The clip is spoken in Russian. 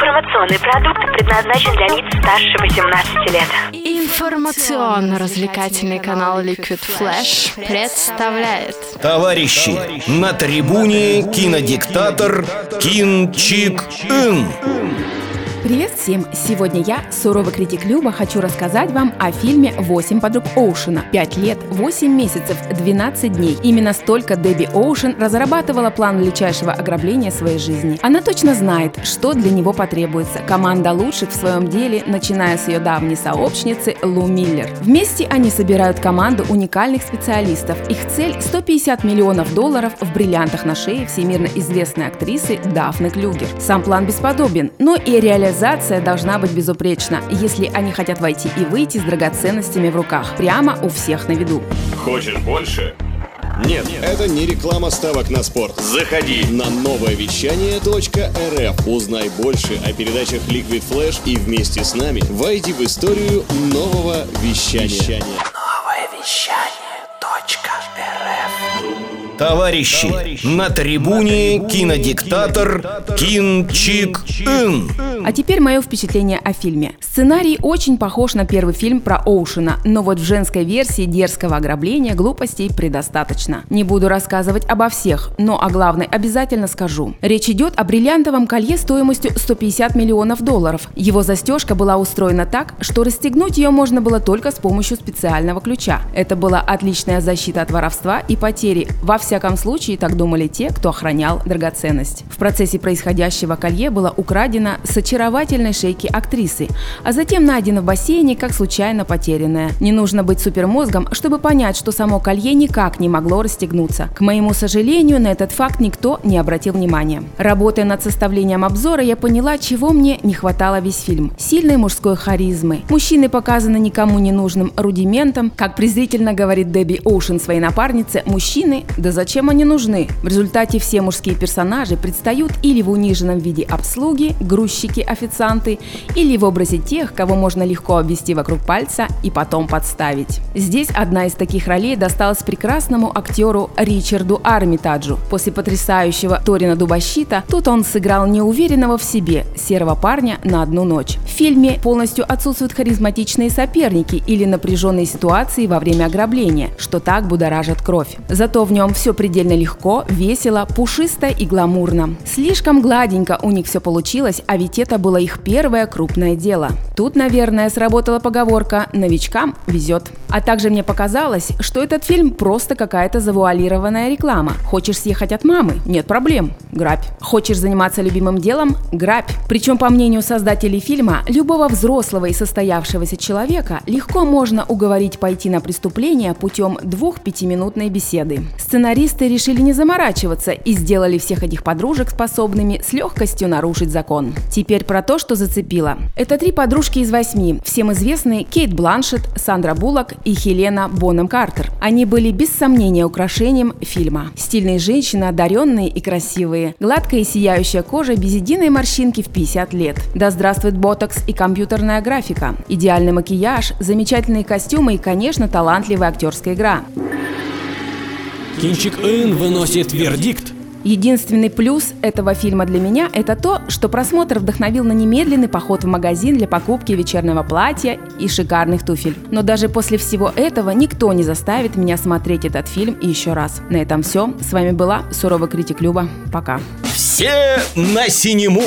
Информационный продукт предназначен для лиц старше 18 лет. Информационно-развлекательный канал Liquid Flash представляет Товарищи, на трибуне кинодиктатор Кин Чик Ин. Привет всем! Сегодня я, суровый критик Люба, хочу рассказать вам о фильме «Восемь подруг Оушена». Пять лет, восемь месяцев, 12 дней. Именно столько Дебби Оушен разрабатывала план величайшего ограбления своей жизни. Она точно знает, что для него потребуется. Команда лучших в своем деле, начиная с ее давней сообщницы Лу Миллер. Вместе они собирают команду уникальных специалистов. Их цель – 150 миллионов долларов в бриллиантах на шее всемирно известной актрисы Дафны Клюгер. Сам план бесподобен, но и реализация Реализация должна быть безупречна, если они хотят войти и выйти с драгоценностями в руках, прямо у всех на виду. Хочешь больше? Нет, это не реклама ставок на спорт. Заходи на новое вещание .рф. Узнай больше о передачах Liquid Flash и вместе с нами войди в историю нового вещания. Новое вещание. Товарищи, на трибуне кинодиктатор Кин Чик Ин. А теперь мое впечатление о фильме. Сценарий очень похож на первый фильм про Оушена, но вот в женской версии дерзкого ограбления глупостей предостаточно. Не буду рассказывать обо всех, но о главной обязательно скажу. Речь идет о бриллиантовом колье стоимостью 150 миллионов долларов. Его застежка была устроена так, что расстегнуть ее можно было только с помощью специального ключа. Это была отличная защита от воровства и потери во всех всяком случае, так думали те, кто охранял драгоценность. В процессе происходящего колье было украдено с очаровательной шейки актрисы, а затем найдено в бассейне как случайно потерянное. Не нужно быть супермозгом, чтобы понять, что само колье никак не могло расстегнуться. К моему сожалению, на этот факт никто не обратил внимания. Работая над составлением обзора, я поняла, чего мне не хватало весь фильм. Сильной мужской харизмы. Мужчины показаны никому не нужным рудиментом. Как презрительно говорит Дебби Оушен своей напарнице, мужчины, да зачем они нужны? В результате все мужские персонажи предстают или в униженном виде обслуги, грузчики, официанты, или в образе тех, кого можно легко обвести вокруг пальца и потом подставить. Здесь одна из таких ролей досталась прекрасному актеру Ричарду Армитаджу. После потрясающего Торина Дубощита тут он сыграл неуверенного в себе серого парня на одну ночь. В фильме полностью отсутствуют харизматичные соперники или напряженные ситуации во время ограбления, что так будоражит кровь. Зато в нем все все предельно легко, весело, пушисто и гламурно. Слишком гладенько у них все получилось, а ведь это было их первое крупное дело. Тут, наверное, сработала поговорка «новичкам везет». А также мне показалось, что этот фильм просто какая-то завуалированная реклама. Хочешь съехать от мамы? Нет проблем. Грабь. Хочешь заниматься любимым делом? Грабь. Причем, по мнению создателей фильма, любого взрослого и состоявшегося человека легко можно уговорить пойти на преступление путем двух-пятиминутной беседы. Сценарий Сценаристы решили не заморачиваться и сделали всех этих подружек способными с легкостью нарушить закон. Теперь про то, что зацепило. Это три подружки из восьми, всем известные Кейт Бланшет, Сандра Буллок и Хелена Бонем Картер. Они были без сомнения украшением фильма. Стильные женщины, одаренные и красивые. Гладкая и сияющая кожа без единой морщинки в 50 лет. Да здравствует ботокс и компьютерная графика. Идеальный макияж, замечательные костюмы и, конечно, талантливая актерская игра. Кинчик Ин выносит вердикт. Единственный плюс этого фильма для меня – это то, что просмотр вдохновил на немедленный поход в магазин для покупки вечернего платья и шикарных туфель. Но даже после всего этого никто не заставит меня смотреть этот фильм еще раз. На этом все. С вами была суровый критик Люба. Пока. Все на синему!